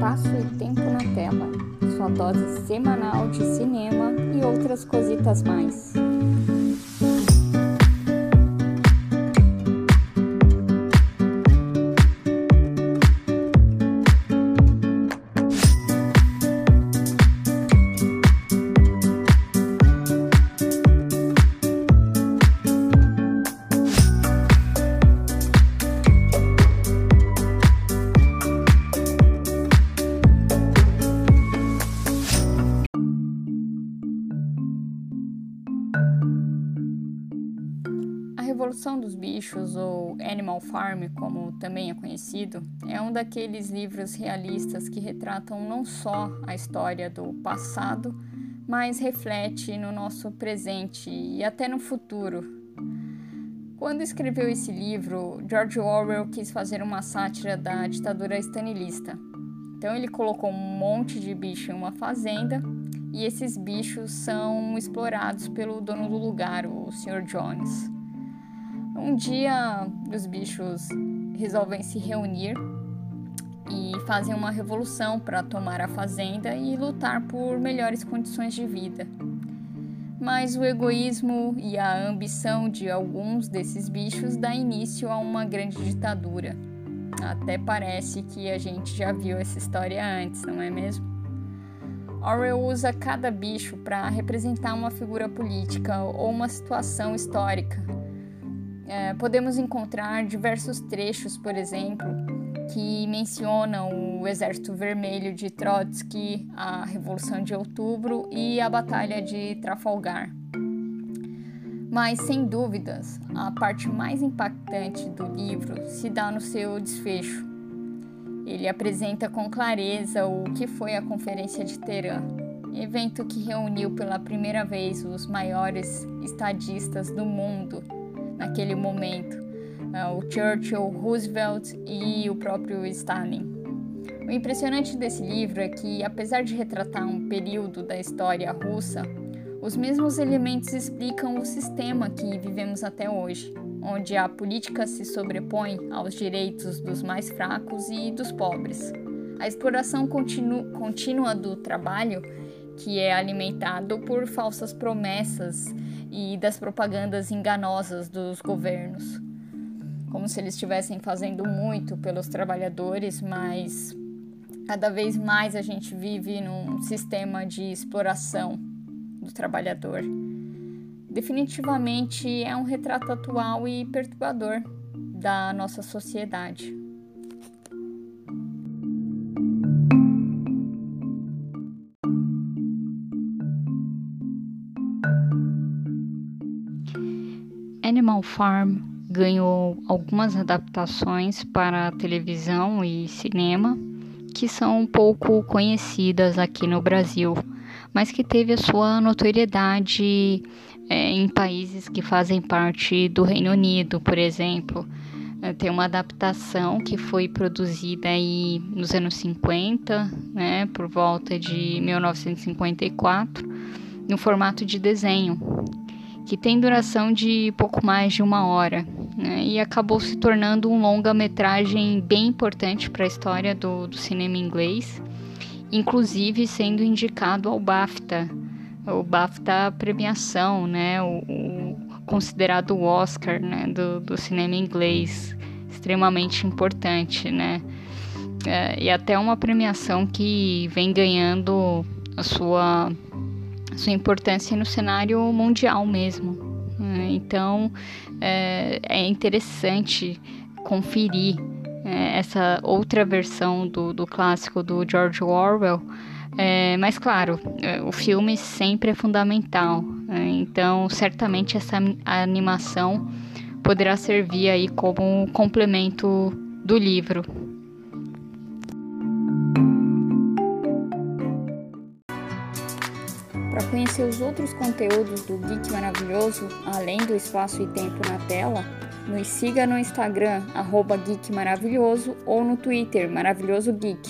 Espaço e Tempo na Tela, sua dose semanal de cinema e outras cositas mais. Revolução dos Bichos, ou Animal Farm, como também é conhecido, é um daqueles livros realistas que retratam não só a história do passado, mas reflete no nosso presente e até no futuro. Quando escreveu esse livro, George Orwell quis fazer uma sátira da ditadura stalinista. Então ele colocou um monte de bicho em uma fazenda e esses bichos são explorados pelo dono do lugar, o Sr. Jones. Um dia os bichos resolvem se reunir e fazem uma revolução para tomar a fazenda e lutar por melhores condições de vida. Mas o egoísmo e a ambição de alguns desses bichos dá início a uma grande ditadura. Até parece que a gente já viu essa história antes, não é mesmo? Orwell usa cada bicho para representar uma figura política ou uma situação histórica é, podemos encontrar diversos trechos, por exemplo, que mencionam o Exército Vermelho de Trotsky, a Revolução de Outubro e a Batalha de Trafalgar. Mas, sem dúvidas, a parte mais impactante do livro se dá no seu desfecho. Ele apresenta com clareza o que foi a Conferência de Teherã, evento que reuniu pela primeira vez os maiores estadistas do mundo naquele momento, uh, o Churchill, Roosevelt e o próprio Stalin. O impressionante desse livro é que, apesar de retratar um período da história russa, os mesmos elementos explicam o sistema que vivemos até hoje, onde a política se sobrepõe aos direitos dos mais fracos e dos pobres. A exploração contínua do trabalho que é alimentado por falsas promessas e das propagandas enganosas dos governos. Como se eles estivessem fazendo muito pelos trabalhadores, mas cada vez mais a gente vive num sistema de exploração do trabalhador. Definitivamente é um retrato atual e perturbador da nossa sociedade. Animal Farm ganhou algumas adaptações para televisão e cinema que são um pouco conhecidas aqui no Brasil, mas que teve a sua notoriedade é, em países que fazem parte do Reino Unido, por exemplo. É, tem uma adaptação que foi produzida aí nos anos 50, né, por volta de 1954, no formato de desenho, que tem duração de pouco mais de uma hora né, e acabou se tornando um longa-metragem bem importante para a história do, do, cinema inglês, inclusive sendo indicado ao BAFTA, o BAFTA premiação, né, o, o considerado o Oscar né, do, do cinema inglês, extremamente importante, né, é, e até uma premiação que vem ganhando a sua sua importância no cenário mundial mesmo. Né? Então é, é interessante conferir é, essa outra versão do, do clássico do George Orwell. É, mas claro, é, o filme sempre é fundamental. Né? Então certamente essa animação poderá servir aí como complemento do livro. Para conhecer os outros conteúdos do Geek Maravilhoso, além do espaço e tempo na tela, nos siga no Instagram, arroba Geek Maravilhoso, ou no Twitter, Maravilhoso Geek.